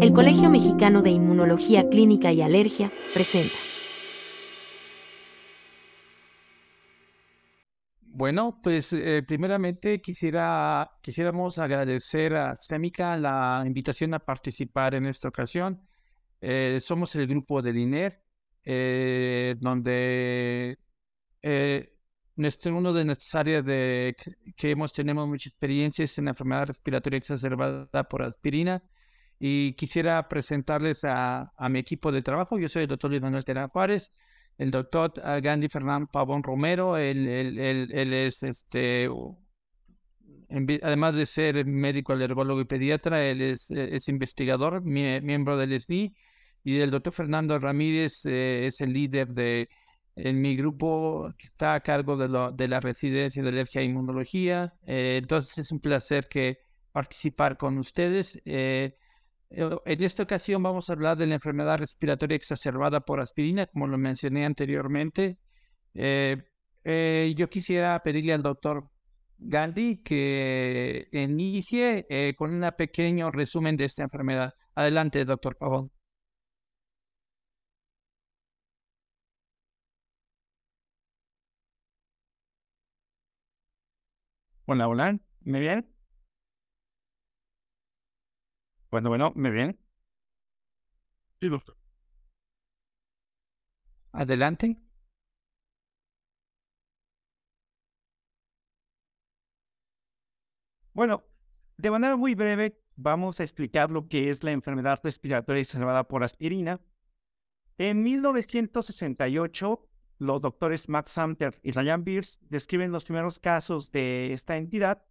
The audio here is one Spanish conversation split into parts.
El Colegio Mexicano de Inmunología Clínica y Alergia presenta. Bueno, pues eh, primeramente quisiera, quisiéramos agradecer a Semica la invitación a participar en esta ocasión. Eh, somos el grupo del INER, eh, donde nuestro, uno de nuestras áreas de, que hemos, tenemos mucha experiencia es en la enfermedad respiratoria exacerbada por aspirina y quisiera presentarles a, mi equipo de trabajo. Yo soy el doctor Luis Manuel Terán Juárez, el doctor ah, Gandhi Fernán Pavón Romero, él, es este, además de ser médico alergólogo y pediatra, él es, es investigador, miembro del SNI, y el doctor Fernando Ramírez eh, es el líder de en mi grupo que está a cargo de, lo, de la residencia de alergia e inmunología. Eh, entonces es un placer que participar con ustedes. Eh, en esta ocasión vamos a hablar de la enfermedad respiratoria exacerbada por aspirina, como lo mencioné anteriormente. yo quisiera pedirle al doctor Gandhi que inicie con un pequeño resumen de esta enfermedad. Adelante, doctor Pavón. Hola, hola, ¿me ven? Bueno, bueno, ¿me ven? Sí, doctor. Adelante. Bueno, de manera muy breve, vamos a explicar lo que es la enfermedad respiratoria exacerbada por aspirina. En 1968, los doctores Max Samter y Ryan Beers describen los primeros casos de esta entidad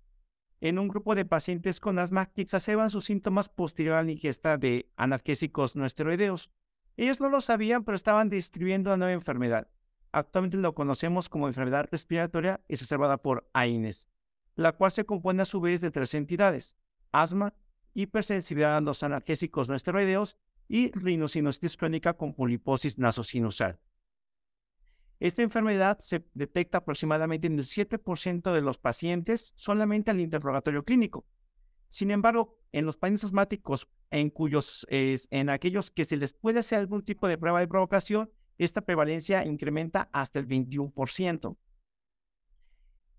en un grupo de pacientes con asma que exacerban sus síntomas posterior a la ingesta de analgésicos no esteroideos. Ellos no lo sabían, pero estaban describiendo una nueva enfermedad. Actualmente lo conocemos como enfermedad respiratoria exacerbada por AINES, la cual se compone a su vez de tres entidades: asma, hipersensibilidad a los analgésicos no esteroideos y rinosinusitis crónica con poliposis nasosinusal. Esta enfermedad se detecta aproximadamente en el 7% de los pacientes solamente al interrogatorio clínico. Sin embargo, en los pacientes asmáticos en cuyos en aquellos que se les puede hacer algún tipo de prueba de provocación, esta prevalencia incrementa hasta el 21%.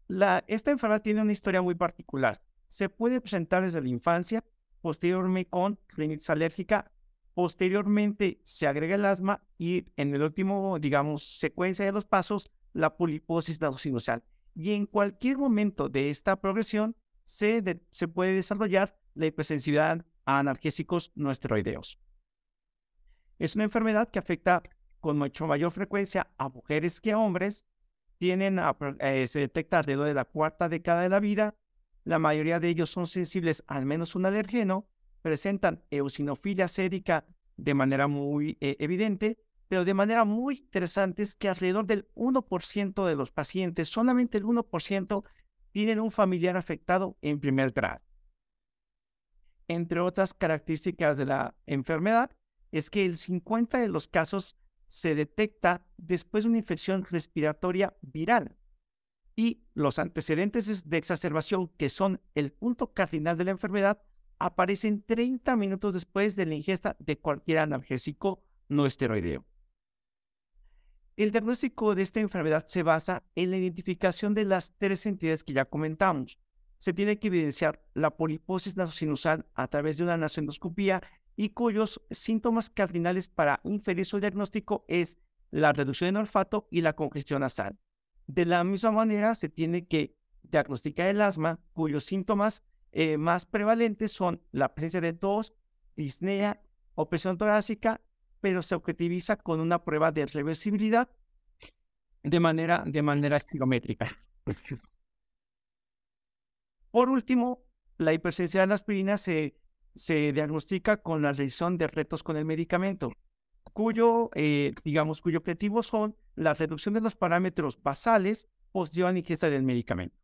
La, esta enfermedad tiene una historia muy particular. Se puede presentar desde la infancia, posteriormente con rinitis alérgica Posteriormente se agrega el asma y en el último, digamos, secuencia de los pasos, la poliposis sinusal. Y en cualquier momento de esta progresión se, se puede desarrollar la hipersensibilidad a analgésicos no esteroideos. Es una enfermedad que afecta con mucho mayor frecuencia a mujeres que a hombres. Tienen eh, se detecta alrededor de la cuarta década de la vida. La mayoría de ellos son sensibles al menos un alergeno presentan eosinofilia sérica de manera muy eh, evidente, pero de manera muy interesante es que alrededor del 1% de los pacientes, solamente el 1%, tienen un familiar afectado en primer grado. Entre otras características de la enfermedad, es que el 50 de los casos se detecta después de una infección respiratoria viral. Y los antecedentes de exacerbación, que son el punto cardinal de la enfermedad, aparecen 30 minutos después de la ingesta de cualquier analgésico no esteroideo. El diagnóstico de esta enfermedad se basa en la identificación de las tres entidades que ya comentamos. Se tiene que evidenciar la poliposis nasosinusal a través de una nasoendoscopía y cuyos síntomas cardinales para inferir su diagnóstico es la reducción del olfato y la congestión nasal. De la misma manera, se tiene que diagnosticar el asma, cuyos síntomas eh, más prevalentes son la presencia de tos, disnea, opresión torácica, pero se objetiviza con una prueba de reversibilidad de manera, de manera estilométrica. Por último, la hipersensibilidad a la aspirina se, se diagnostica con la realización de retos con el medicamento, cuyo, eh, digamos, cuyo objetivo son la reducción de los parámetros basales posterior a la ingesta del medicamento.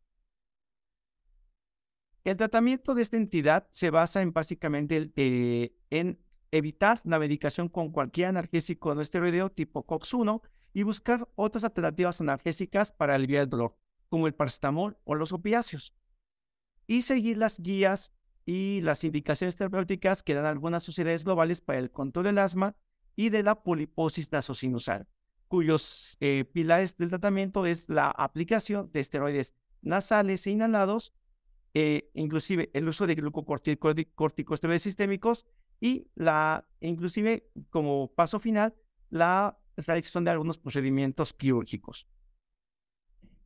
El tratamiento de esta entidad se basa en básicamente eh, en evitar la medicación con cualquier analgésico no esteroideo tipo COX-1 y buscar otras alternativas analgésicas para aliviar el dolor, como el paracetamol o los opiáceos. Y seguir las guías y las indicaciones terapéuticas que dan algunas sociedades globales para el control del asma y de la poliposis nasosinusal, cuyos eh, pilares del tratamiento es la aplicación de esteroides nasales e inhalados, eh, inclusive el uso de glucocorticosteroides sistémicos y la, inclusive como paso final, la realización de algunos procedimientos quirúrgicos.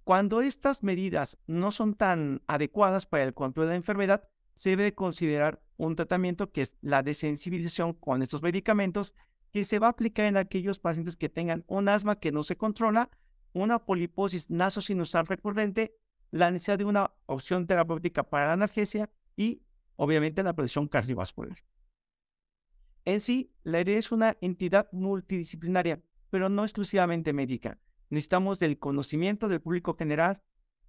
Cuando estas medidas no son tan adecuadas para el control de la enfermedad, se debe considerar un tratamiento que es la desensibilización con estos medicamentos que se va a aplicar en aquellos pacientes que tengan un asma que no se controla, una poliposis nasosinusal recurrente, la necesidad de una opción terapéutica para la analgesia y, obviamente, la presión cardiovascular. En sí, la herida es una entidad multidisciplinaria, pero no exclusivamente médica necesitamos del conocimiento del público general,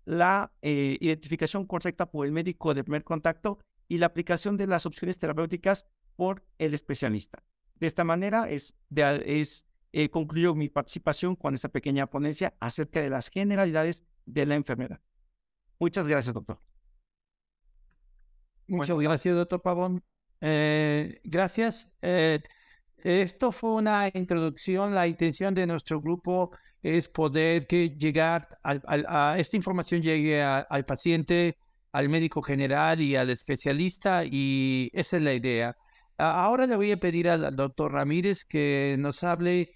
la eh, identificación correcta por el médico de primer contacto y la aplicación de las opciones terapéuticas por el especialista. De esta manera es, es eh, concluyo mi participación con esta pequeña ponencia acerca de las generalidades de la enfermedad. Muchas gracias, doctor. Muchas gracias, doctor Pavón. Eh, gracias. esto fue una introducción. La intención de nuestro grupo es poder que llegar a esta información llegue al paciente, al médico general y al especialista y esa es la idea. Ahora le voy a pedir al, doctor Ramírez que nos hable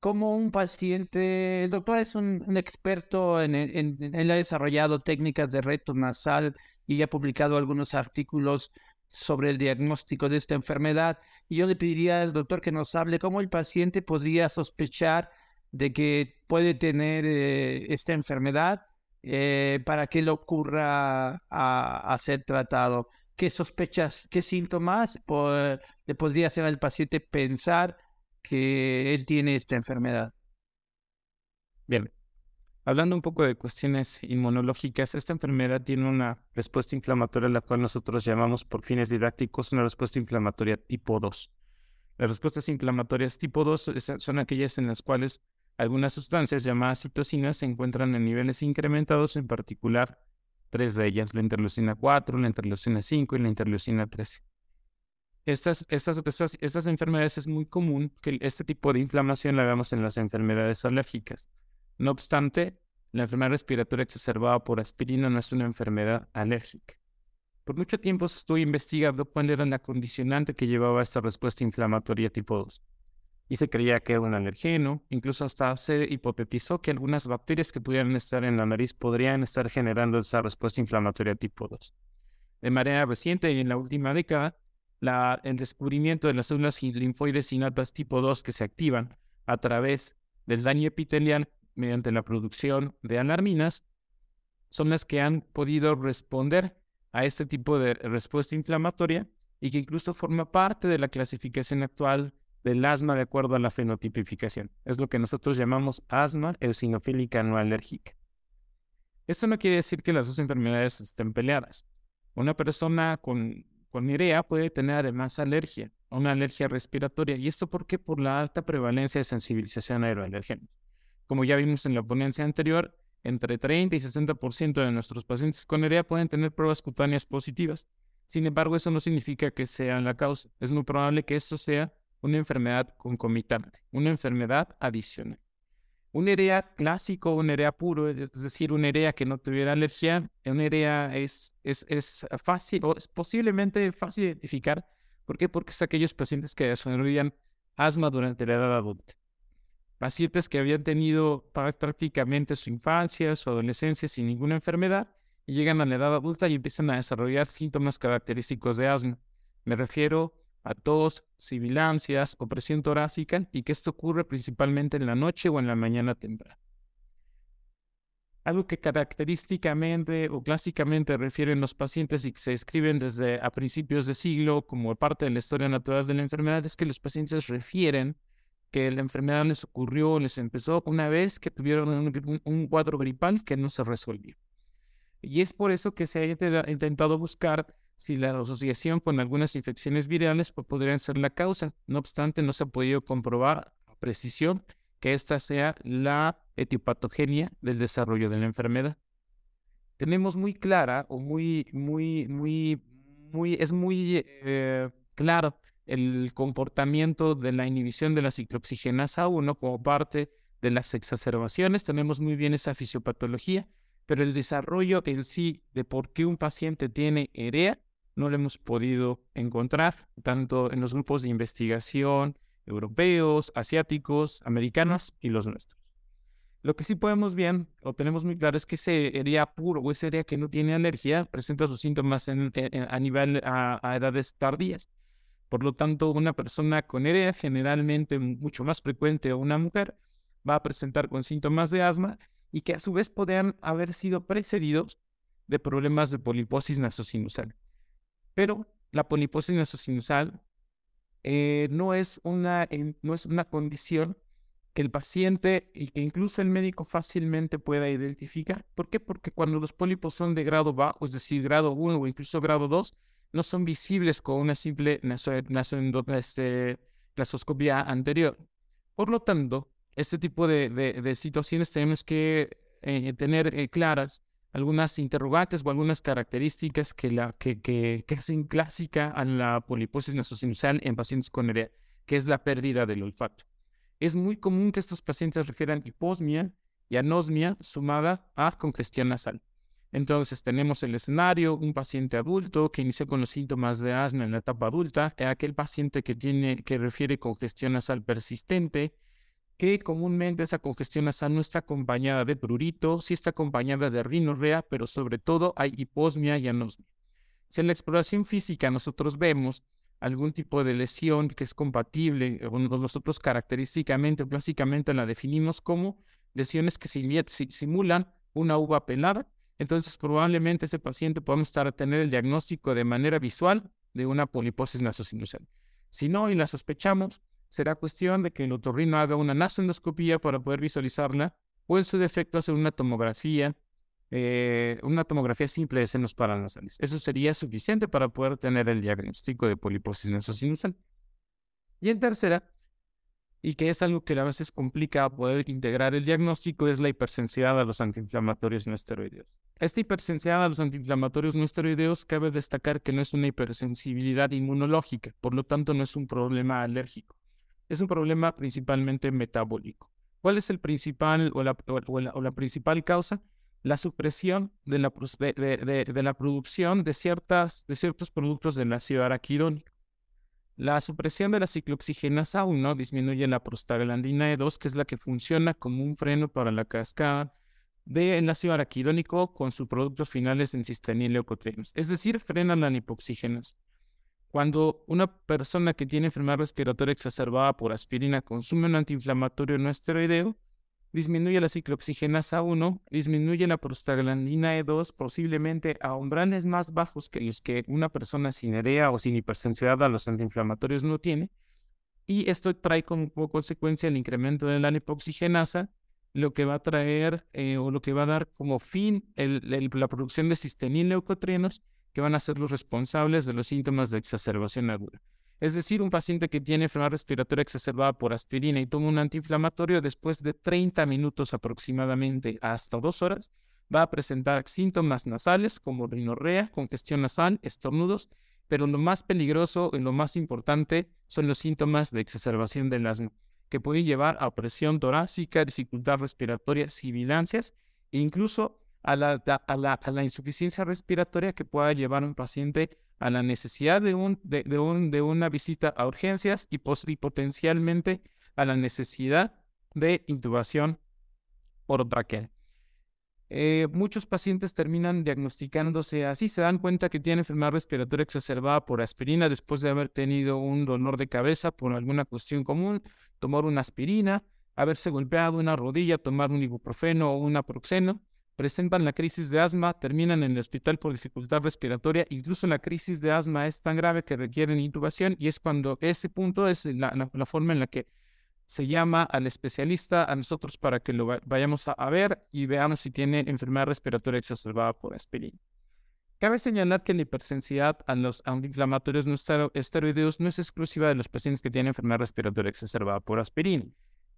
cómo un paciente, el doctor es un, experto en, en, él ha desarrollado técnicas de reto nasal y ha publicado algunos artículos sobre el diagnóstico de esta enfermedad. Y yo le pediría al doctor que nos hable cómo el paciente podría sospechar de que puede tener eh, esta enfermedad eh, para que le ocurra a, ser tratado. ¿Qué sospechas, qué síntomas le podría hacer al paciente pensar que él tiene esta enfermedad? Bien, hablando un poco de cuestiones inmunológicas, esta enfermedad tiene una respuesta inflamatoria, la cual nosotros llamamos por fines didácticos una respuesta inflamatoria tipo 2. Las respuestas inflamatorias tipo 2 son aquellas en las cuales algunas sustancias llamadas citocinas se encuentran en niveles incrementados, en particular tres de ellas, la interleucina 4, la interleucina 5 y la interleucina 13. Estas, estas, estas, enfermedades es muy común que este tipo de inflamación la veamos en las enfermedades alérgicas. No obstante, la enfermedad respiratoria exacerbada por aspirina no es una enfermedad alérgica. Por mucho tiempo se estuvo investigando cuál era la condicionante que llevaba a esta respuesta inflamatoria tipo 2 y se creía que era un alergeno. Incluso hasta se hipotetizó que algunas bacterias que pudieran estar en la nariz podrían estar generando esa respuesta inflamatoria tipo 2. De manera reciente y en la última década, la, el descubrimiento de las células linfoides innatas tipo 2 que se activan a través del daño epitelial mediante la producción de alarminas son las que han podido responder a este tipo de respuesta inflamatoria y que incluso forma parte de la clasificación actual del asma de acuerdo a la fenotipificación. Es lo que nosotros llamamos asma eosinofílica no alérgica. Esto no quiere decir que las dos enfermedades estén peleadas. Una persona con, con IREA puede tener además alergia, una alergia respiratoria. ¿Y esto por qué? Por la alta prevalencia de sensibilización a. Como ya vimos en la ponencia anterior, entre 30 y 60% de nuestros pacientes con IREA pueden tener pruebas cutáneas positivas. Sin embargo, eso no significa que sea la causa. Es muy probable que esto sea una enfermedad concomitante, una enfermedad adicional. Un EREA clásico, un EREA puro, es decir, un EREA que no tuviera alergia, un EREA es, es, es fácil o es posiblemente fácil de identificar. ¿Por qué? Porque es aquellos pacientes que desarrollan asma durante la edad adulta. Pacientes que habían tenido prácticamente su infancia, su adolescencia sin ninguna enfermedad y llegan a la edad adulta y empiezan a desarrollar síntomas característicos de asma. Me refiero a tos, sibilancias, opresión torácica y que esto ocurre principalmente en la noche o en la mañana temprana. Algo que característicamente o clásicamente refieren los pacientes y que se escriben desde a principios de siglo como parte de la historia natural de la enfermedad es que los pacientes refieren que la enfermedad les ocurrió, les empezó una vez que tuvieron un, cuadro gripal que no se resolvió. Y es por eso que se ha intentado buscar si la asociación con algunas infecciones virales pues, podrían ser la causa. No obstante, no se ha podido comprobar a precisión que esta sea la etiopatogenia del desarrollo de la enfermedad. Tenemos muy clara o muy, muy, muy, muy, es muy eh, claro el comportamiento de la inhibición de la ciclooxigenasa 1 como parte de las exacerbaciones. Tenemos muy bien esa fisiopatología, pero el desarrollo en sí de por qué un paciente tiene EREA no lo hemos podido encontrar, tanto en los grupos de investigación europeos, asiáticos, americanos y los nuestros. Lo que sí podemos bien o tenemos muy claro es que ese EREA puro o ese EREA que no tiene alergia presenta sus síntomas a nivel a, edades tardías. Por lo tanto, una persona con EREA, generalmente mucho más frecuente a una mujer, va a presentar con síntomas de asma y que a su vez podrían haber sido precedidos de problemas de poliposis nasosinusal. Pero la poliposis nasosinusal eh, no, es una, no es una condición que el paciente y que incluso el médico fácilmente pueda identificar. ¿Por qué? Porque cuando los pólipos son de grado bajo, es decir, grado 1 o incluso grado 2, no son visibles con una simple este, nasoscopia anterior. Por lo tanto, este tipo de, situaciones tenemos que eh, tener eh, claras algunas interrogantes o algunas características que, hacen clásica a la poliposis nasosinusal en pacientes con EREA, que es la pérdida del olfato. Es muy común que estos pacientes refieran hiposmia y anosmia sumada a congestión nasal. Entonces tenemos el escenario, un paciente adulto que inició con los síntomas de asma en la etapa adulta, aquel paciente que tiene que refiere congestión nasal persistente, que comúnmente esa congestión nasal no está acompañada de prurito, sí está acompañada de rinorrea, pero sobre todo hay hiposmia y anosmia. Si en la exploración física nosotros vemos algún tipo de lesión que es compatible, nosotros característicamente, clásicamente la definimos como lesiones que simulan una uva pelada, entonces probablemente ese paciente podemos estar a tener el diagnóstico de manera visual de una poliposis nasosinusal. Si no y la sospechamos, será cuestión de que el otorrino haga una nasoendoscopía para poder visualizarla o en su defecto hacer una tomografía, eh, una tomografía simple de senos paranasales. Eso sería suficiente para poder tener el diagnóstico de poliposis nasosinusal. Y en tercera, y que es algo que a veces complica poder integrar el diagnóstico, es la hipersensibilidad a los antiinflamatorios no esteroideos. Esta hipersensibilidad a los antiinflamatorios no esteroideos cabe destacar que no es una hipersensibilidad inmunológica, por lo tanto no es un problema alérgico. Es un problema principalmente metabólico. ¿Cuál es el principal o la, principal causa? La supresión de la, producción de, ciertos productos del ácido araquidónico. La supresión de la ciclooxigenasa 1 disminuye la prostaglandina E2, que es la que funciona como un freno para la cascada del ácido araquidónico con sus productos finales en cisteína y leucotrienos. Es decir, frena la hipoxígenas. Cuando una persona que tiene enfermedad respiratoria exacerbada por aspirina consume un antiinflamatorio no esteroideo, disminuye la ciclooxigenasa 1, disminuye la prostaglandina E2 posiblemente a umbrales más bajos que los que una persona sin EREA o sin hipersensibilidad a los antiinflamatorios no tiene. Y esto trae como consecuencia el incremento de la lipoxigenasa, lo que va a traer eh, o lo que va a dar como fin la producción de cistenina y leucotrienos que van a ser los responsables de los síntomas de exacerbación aguda. Es decir, un paciente que tiene enfermedad respiratoria exacerbada por aspirina y toma un antiinflamatorio después de 30 minutos aproximadamente hasta dos horas, va a presentar síntomas nasales como rinorrea, congestión nasal, estornudos, pero lo más peligroso y lo más importante son los síntomas de exacerbación del asma, que pueden llevar a presión torácica, dificultad respiratoria, sibilancias e incluso a la, a la, a la insuficiencia respiratoria que pueda llevar un paciente a la necesidad de, un, de, un, de una visita a urgencias y, potencialmente a la necesidad de intubación orotraqueal. Eh, muchos pacientes terminan diagnosticándose así, se dan cuenta que tienen enfermedad respiratoria exacerbada por aspirina después de haber tenido un dolor de cabeza por alguna cuestión común, tomar una aspirina, haberse golpeado una rodilla, tomar un ibuprofeno o un naproxeno, presentan la crisis de asma, terminan en el hospital por dificultad respiratoria, incluso la crisis de asma es tan grave que requieren intubación y es cuando ese punto es la, forma en la que se llama al especialista, a nosotros para que lo vayamos a, ver y veamos si tiene enfermedad respiratoria exacerbada por aspirina. Cabe señalar que la hipersensibilidad a los antiinflamatorios no esteroideos no es exclusiva de los pacientes que tienen enfermedad respiratoria exacerbada por aspirina.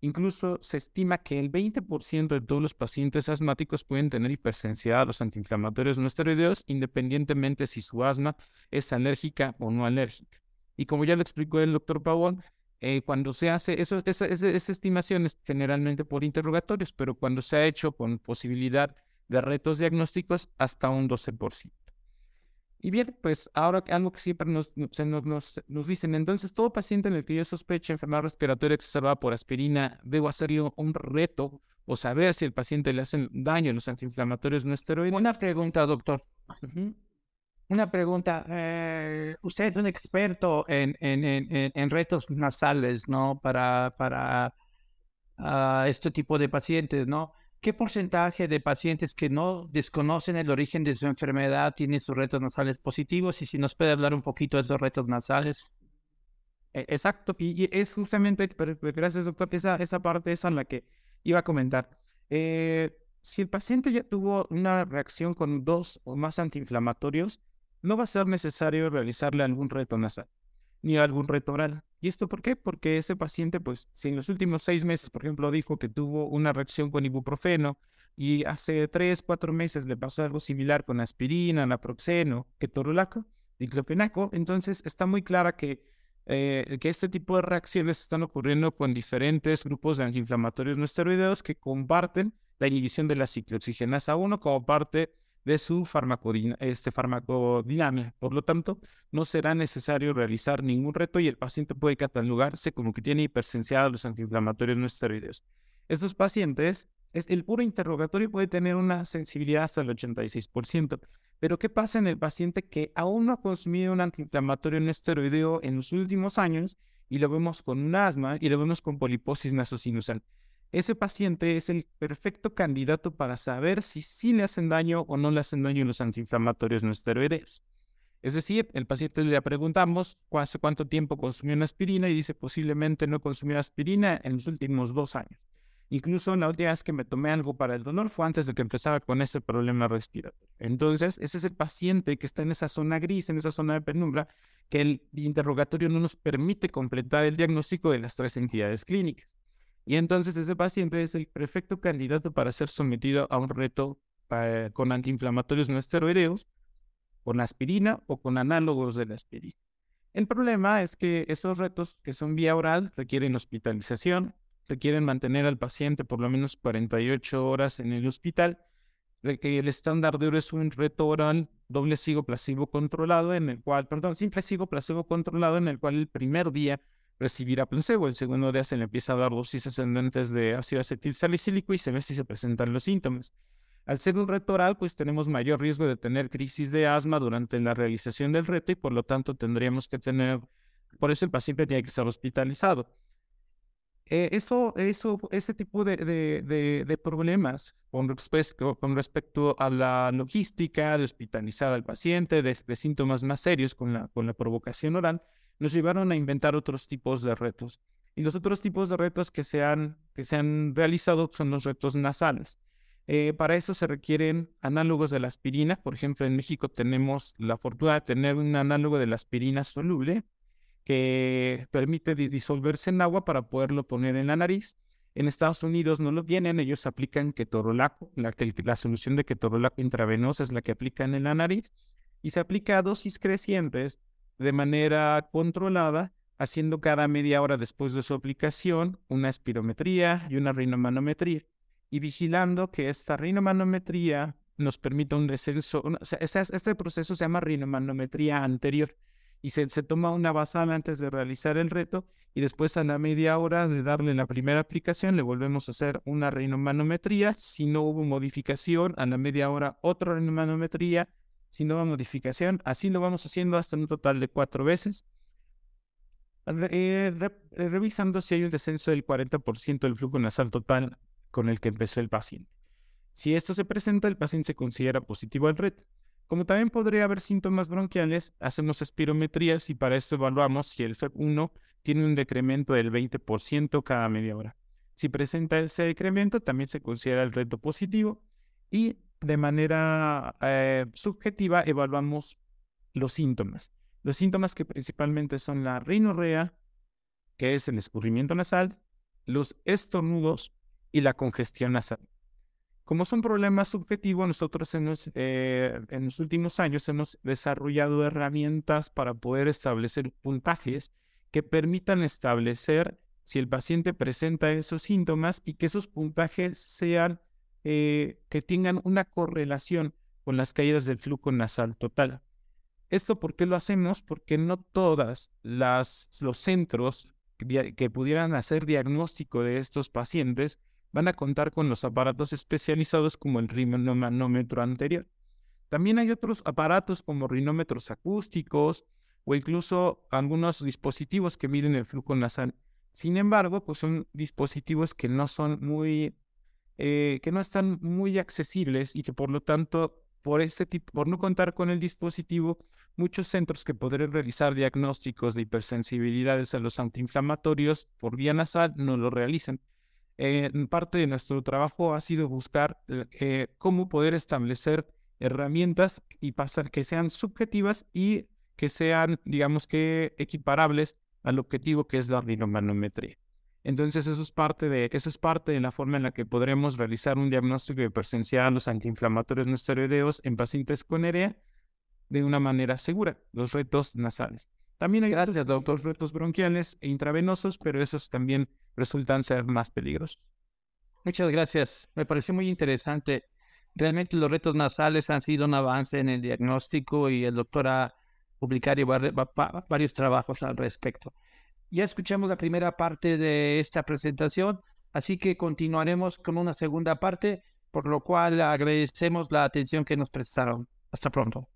Incluso se estima que el 20% de todos los pacientes asmáticos pueden tener hipersensibilidad a los antiinflamatorios no esteroideos, independientemente si su asma es alérgica o no alérgica. Y como ya lo explicó el doctor Pavón, eh, cuando se hace, esa, esa, estimación es generalmente por interrogatorios, pero cuando se ha hecho con posibilidad de retos diagnósticos, hasta un 12%. Y bien, pues ahora algo que siempre nos, nos, nos, dicen, entonces todo paciente en el que yo sospeche enfermedad respiratoria exacerbada por aspirina, debo hacer yo un reto o saber si el paciente le hacen daño a los antiinflamatorios no esteroides. Una pregunta, doctor. Una pregunta. Eh, usted es un experto en, en, en, en, retos nasales, ¿no? Para, para uh, este tipo de pacientes, ¿no? ¿Qué porcentaje de pacientes que no desconocen el origen de su enfermedad tienen sus retos nasales positivos? Y si nos puede hablar un poquito de esos retos nasales. E, exacto, y es justamente, gracias doctor, esa, esa parte es en la que iba a comentar. Eh, si el paciente ya tuvo una reacción con dos o más antiinflamatorios, no va a ser necesario realizarle algún reto nasal ni algún reto oral. ¿Y esto por qué? Porque ese paciente, pues, si en los últimos seis meses, por ejemplo, dijo que tuvo una reacción con ibuprofeno y hace tres, cuatro meses le pasó algo similar con aspirina, naproxeno, ketorolaco, diclofenaco, entonces está muy clara que, eh, que este tipo de reacciones están ocurriendo con diferentes grupos de antiinflamatorios no esteroideos que comparten la inhibición de la ciclooxigenasa 1 como parte de su este farmacodinámica. Por lo tanto, no será necesario realizar ningún reto y el paciente puede catalogarse como que tiene hipersensibilidad a los antiinflamatorios no esteroideos. Estos pacientes, es, el puro interrogatorio puede tener una sensibilidad hasta el 86%. Pero ¿qué pasa en el paciente que aún no ha consumido un antiinflamatorio no esteroideo en los últimos años y lo vemos con un asma y lo vemos con poliposis nasosinusal? Ese paciente es el perfecto candidato para saber si sí le hacen daño o no le hacen daño los antiinflamatorios no esteroideos. Es decir, el paciente le preguntamos hace cuánto tiempo consumió una aspirina y dice posiblemente no consumió aspirina en los últimos dos años. Incluso la última vez que me tomé algo para el dolor fue antes de que empezara con ese problema respiratorio. Entonces, ese es el paciente que está en esa zona gris, en esa zona de penumbra, que el interrogatorio no nos permite completar el diagnóstico de las tres entidades clínicas. Y entonces ese paciente es el perfecto candidato para ser sometido a un reto eh, con antiinflamatorios no esteroideos, con aspirina o con análogos de la aspirina. El problema es que esos retos que son vía oral requieren hospitalización, requieren mantener al paciente por lo menos 48 horas en el hospital. El estándar de oro es un reto oral doble sigo placebo controlado en el cual, perdón, simple sigo placebo controlado en el cual el primer día recibir a placebo. El segundo día se le empieza a dar dosis ascendentes de ácido acetil salicílico y se ve si se presentan los síntomas. Al ser un reto oral, pues tenemos mayor riesgo de tener crisis de asma durante la realización del reto y por lo tanto tendríamos que tener, por eso el paciente tiene que estar hospitalizado. Eh, eso, eso, ese tipo de, de, de, problemas con respecto, con respecto a la logística de hospitalizar al paciente, de, síntomas más serios con la, con la provocación oral, nos llevaron a inventar otros tipos de retos. Y los otros tipos de retos que se han, que se han realizado son los retos nasales. Eh, para eso se requieren análogos de la aspirina. Por ejemplo, en México tenemos la fortuna de tener un análogo de la aspirina soluble que permite disolverse en agua para poderlo poner en la nariz. En Estados Unidos no lo tienen, ellos aplican ketorolaco, la, la solución de ketorolaco intravenosa es la que aplican en la nariz y se aplica a dosis crecientes de manera controlada, haciendo cada media hora después de su aplicación una espirometría y una rinomanometría, y vigilando que esta rinomanometría nos permita un descenso. este proceso se llama rinomanometría anterior y se, se, toma una basal antes de realizar el reto y después a la media hora de darle la primera aplicación le volvemos a hacer una rinomanometría. Si no hubo modificación, a la media hora otra rinomanometría si no modificación. Así lo vamos haciendo hasta un total de cuatro veces. Eh, eh, revisando si hay un descenso del 40% del flujo nasal total con el que empezó el paciente. Si esto se presenta, el paciente se considera positivo al reto. Como también podría haber síntomas bronquiales, hacemos espirometrías y para eso evaluamos si el FEP1 tiene un decremento del 20% cada media hora. Si presenta ese decremento, también se considera el reto positivo y de manera eh, subjetiva evaluamos los síntomas. Los síntomas que principalmente son la rinorrea, que es el escurrimiento nasal, los estornudos y la congestión nasal. Como son problemas subjetivos, nosotros en eh, en los últimos años hemos desarrollado herramientas para poder establecer puntajes que permitan establecer si el paciente presenta esos síntomas y que esos puntajes sean, eh, que tengan una correlación con las caídas del flujo nasal total. ¿Esto por qué lo hacemos? Porque no todas las, los centros que pudieran hacer diagnóstico de estos pacientes van a contar con los aparatos especializados como el rinomanómetro anterior. También hay otros aparatos como rinómetros acústicos o incluso algunos dispositivos que miden el flujo nasal. Sin embargo, pues son dispositivos que no son muy, eh, que no están muy accesibles y que por lo tanto, por este tipo, por no contar con el dispositivo, muchos centros que podrían realizar diagnósticos de hipersensibilidades a los antiinflamatorios por vía nasal no lo realizan parte de nuestro trabajo ha sido buscar eh, cómo poder establecer herramientas y pasar que sean subjetivas y que sean, digamos que, equiparables al objetivo que es la rinomanometría. Entonces, eso es parte de, eso es parte de la forma en la que podremos realizar un diagnóstico de hipersensibilidad a los antiinflamatorios no esteroideos en pacientes con EREA de una manera segura, los retos nasales. También hay Gracias, retos bronquiales e intravenosos, pero esos también resultan ser más peligrosos. Muchas gracias. Me pareció muy interesante. Realmente los retos nasales han sido un avance en el diagnóstico y el doctor ha publicado varios trabajos al respecto. Ya escuchamos la primera parte de esta presentación, así que continuaremos con una segunda parte, por lo cual agradecemos la atención que nos prestaron. Hasta pronto.